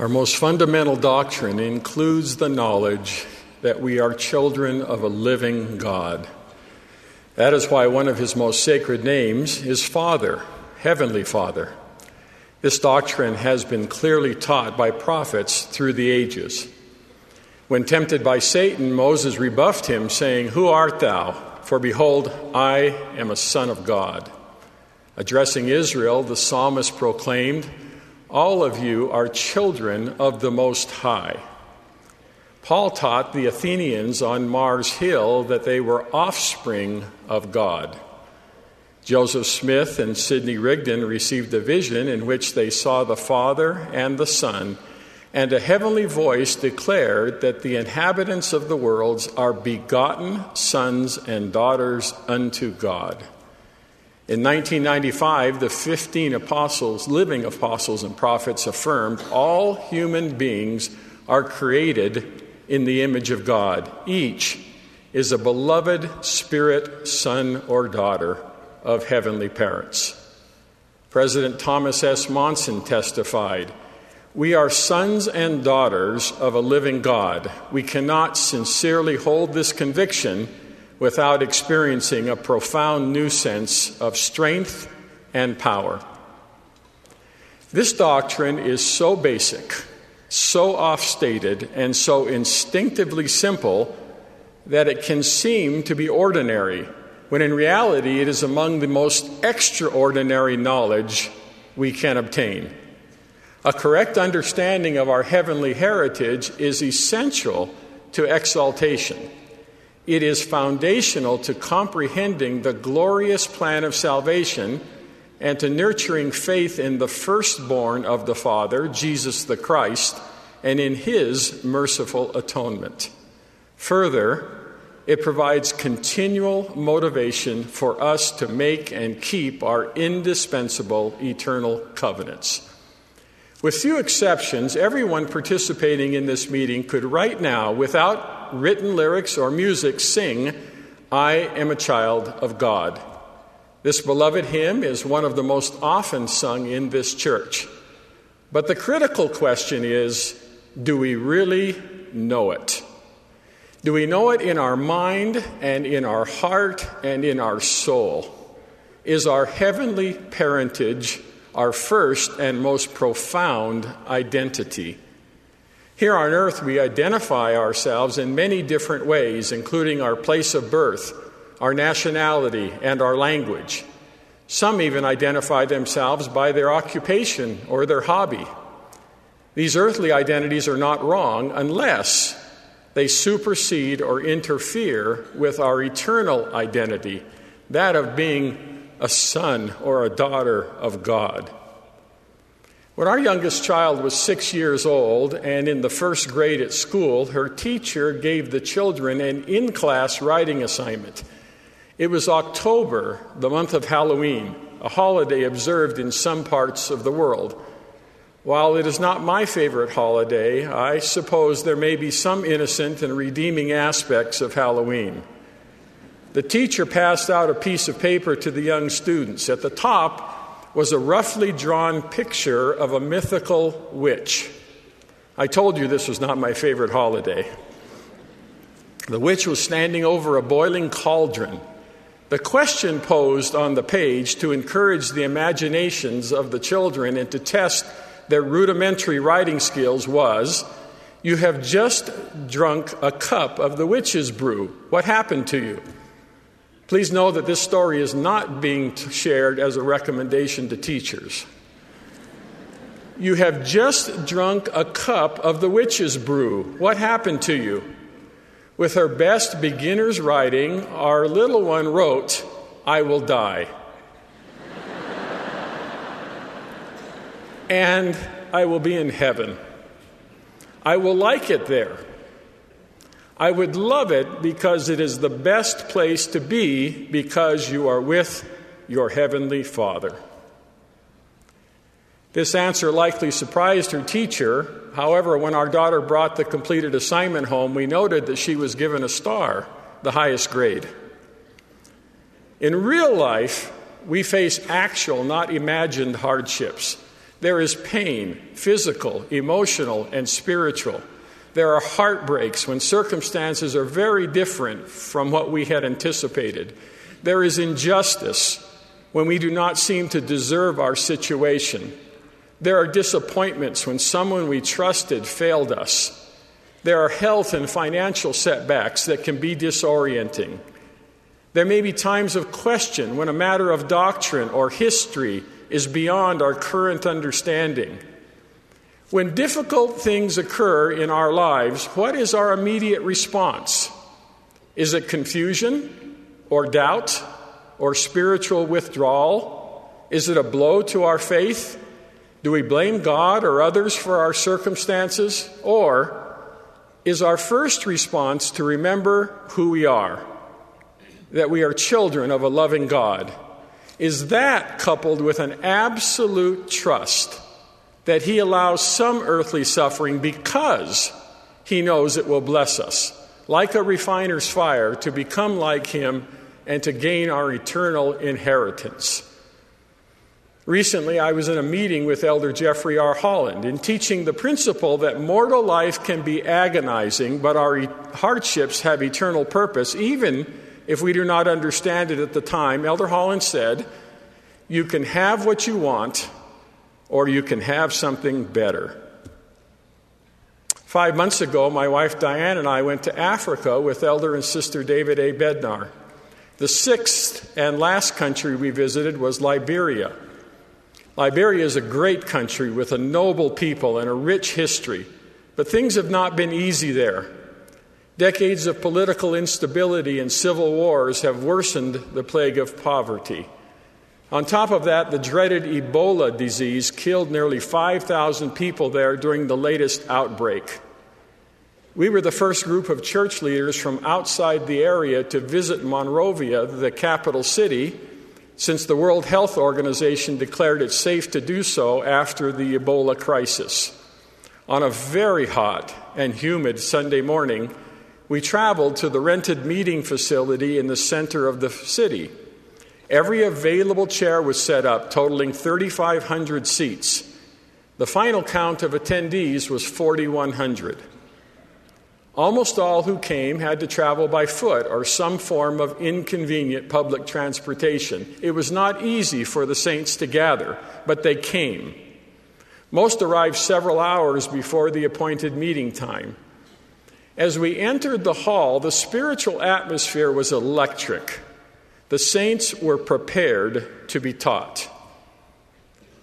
Our most fundamental doctrine includes the knowledge that we are children of a living God. That is why one of his most sacred names is Father, Heavenly Father. This doctrine has been clearly taught by prophets through the ages. When tempted by Satan, Moses rebuffed him, saying, Who art thou? For behold, I am a son of God. Addressing Israel, the psalmist proclaimed, all of you are children of the Most High. Paul taught the Athenians on Mars Hill that they were offspring of God. Joseph Smith and Sidney Rigdon received a vision in which they saw the Father and the Son, and a heavenly voice declared that the inhabitants of the worlds are begotten sons and daughters unto God. In 1995, the 15 apostles, living apostles and prophets, affirmed all human beings are created in the image of God. Each is a beloved spirit, son, or daughter of heavenly parents. President Thomas S. Monson testified We are sons and daughters of a living God. We cannot sincerely hold this conviction without experiencing a profound new sense of strength and power. This doctrine is so basic, so off stated, and so instinctively simple that it can seem to be ordinary, when in reality it is among the most extraordinary knowledge we can obtain. A correct understanding of our heavenly heritage is essential to exaltation. It is foundational to comprehending the glorious plan of salvation and to nurturing faith in the firstborn of the Father, Jesus the Christ, and in his merciful atonement. Further, it provides continual motivation for us to make and keep our indispensable eternal covenants. With few exceptions, everyone participating in this meeting could right now, without written lyrics or music sing, I am a child of God. This beloved hymn is one of the most often sung in this church. But the critical question is do we really know it? Do we know it in our mind and in our heart and in our soul? Is our heavenly parentage our first and most profound identity? Here on earth, we identify ourselves in many different ways, including our place of birth, our nationality, and our language. Some even identify themselves by their occupation or their hobby. These earthly identities are not wrong unless they supersede or interfere with our eternal identity, that of being a son or a daughter of God. When our youngest child was six years old and in the first grade at school, her teacher gave the children an in class writing assignment. It was October, the month of Halloween, a holiday observed in some parts of the world. While it is not my favorite holiday, I suppose there may be some innocent and redeeming aspects of Halloween. The teacher passed out a piece of paper to the young students. At the top, was a roughly drawn picture of a mythical witch. I told you this was not my favorite holiday. The witch was standing over a boiling cauldron. The question posed on the page to encourage the imaginations of the children and to test their rudimentary writing skills was You have just drunk a cup of the witch's brew. What happened to you? Please know that this story is not being shared as a recommendation to teachers. You have just drunk a cup of the witch's brew. What happened to you? With her best beginner's writing, our little one wrote, I will die. and I will be in heaven. I will like it there. I would love it because it is the best place to be because you are with your Heavenly Father. This answer likely surprised her teacher. However, when our daughter brought the completed assignment home, we noted that she was given a star, the highest grade. In real life, we face actual, not imagined hardships. There is pain, physical, emotional, and spiritual. There are heartbreaks when circumstances are very different from what we had anticipated. There is injustice when we do not seem to deserve our situation. There are disappointments when someone we trusted failed us. There are health and financial setbacks that can be disorienting. There may be times of question when a matter of doctrine or history is beyond our current understanding. When difficult things occur in our lives, what is our immediate response? Is it confusion or doubt or spiritual withdrawal? Is it a blow to our faith? Do we blame God or others for our circumstances? Or is our first response to remember who we are? That we are children of a loving God. Is that coupled with an absolute trust that He allows some earthly suffering because He knows it will bless us, like a refiner's fire, to become like Him and to gain our eternal inheritance? Recently, I was in a meeting with Elder Jeffrey R. Holland in teaching the principle that mortal life can be agonizing, but our hardships have eternal purpose, even if we do not understand it at the time. Elder Holland said, You can have what you want, or you can have something better. Five months ago, my wife Diane and I went to Africa with Elder and Sister David A. Bednar. The sixth and last country we visited was Liberia. Liberia is a great country with a noble people and a rich history, but things have not been easy there. Decades of political instability and civil wars have worsened the plague of poverty. On top of that, the dreaded Ebola disease killed nearly 5,000 people there during the latest outbreak. We were the first group of church leaders from outside the area to visit Monrovia, the capital city, since the World Health Organization declared it safe to do so after the Ebola crisis. On a very hot and humid Sunday morning, we traveled to the rented meeting facility in the center of the city. Every available chair was set up, totaling 3,500 seats. The final count of attendees was 4,100. Almost all who came had to travel by foot or some form of inconvenient public transportation. It was not easy for the saints to gather, but they came. Most arrived several hours before the appointed meeting time. As we entered the hall, the spiritual atmosphere was electric. The saints were prepared to be taught.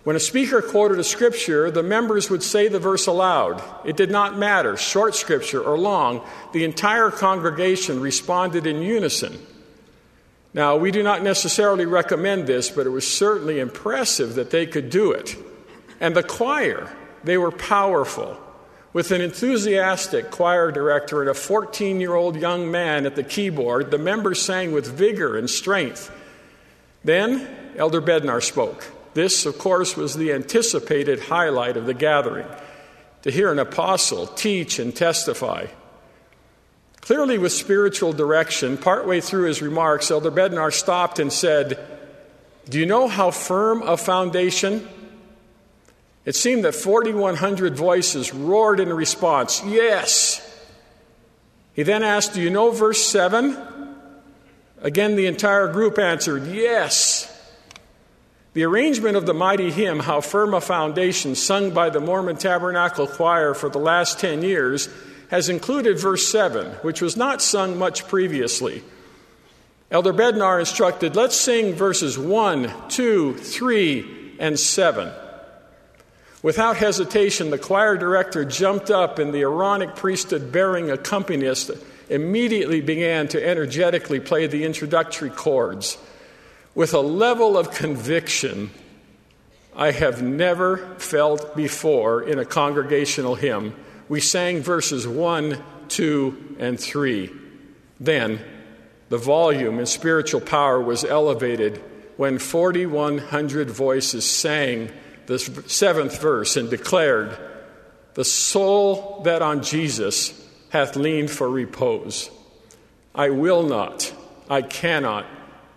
When a speaker quoted a scripture, the members would say the verse aloud. It did not matter, short scripture or long, the entire congregation responded in unison. Now, we do not necessarily recommend this, but it was certainly impressive that they could do it. And the choir, they were powerful. With an enthusiastic choir director and a 14 year old young man at the keyboard, the members sang with vigor and strength. Then, Elder Bednar spoke. This, of course, was the anticipated highlight of the gathering to hear an apostle teach and testify. Clearly, with spiritual direction, partway through his remarks, Elder Bednar stopped and said, Do you know how firm a foundation? It seemed that 4,100 voices roared in response, Yes. He then asked, Do you know verse 7? Again, the entire group answered, Yes. The arrangement of the mighty hymn, How Firm a Foundation, sung by the Mormon Tabernacle Choir for the last 10 years, has included verse 7, which was not sung much previously. Elder Bednar instructed, let's sing verses 1, 2, 3, and 7. Without hesitation, the choir director jumped up, and the Aaronic priesthood bearing accompanist immediately began to energetically play the introductory chords with a level of conviction I have never felt before in a congregational hymn. We sang verses 1, 2, and 3. Then the volume and spiritual power was elevated when 4,100 voices sang the seventh verse and declared, The soul that on Jesus hath leaned for repose. I will not, I cannot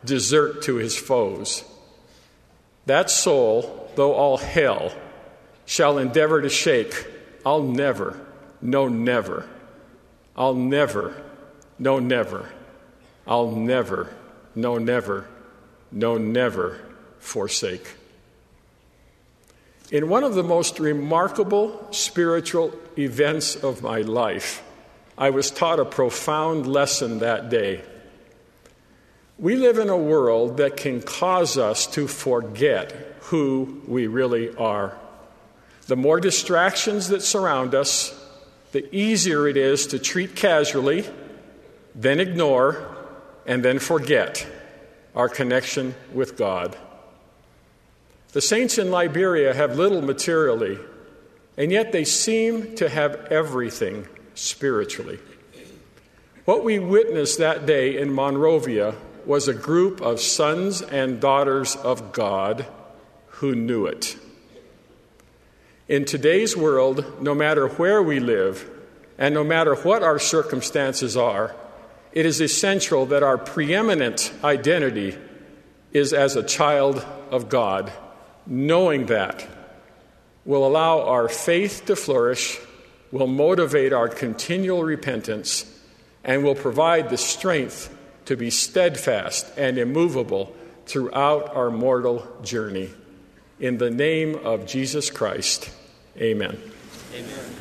desert to his foes. That soul, though all hell shall endeavor to shake, I'll never, no, never. I'll never, no, never. I'll never, no, never, no, never forsake. In one of the most remarkable spiritual events of my life, I was taught a profound lesson that day. We live in a world that can cause us to forget who we really are. The more distractions that surround us, the easier it is to treat casually, then ignore, and then forget our connection with God. The saints in Liberia have little materially, and yet they seem to have everything spiritually. What we witnessed that day in Monrovia was a group of sons and daughters of God who knew it. In today's world, no matter where we live, and no matter what our circumstances are, it is essential that our preeminent identity is as a child of God. Knowing that will allow our faith to flourish, will motivate our continual repentance, and will provide the strength to be steadfast and immovable throughout our mortal journey. In the name of Jesus Christ, amen. Amen.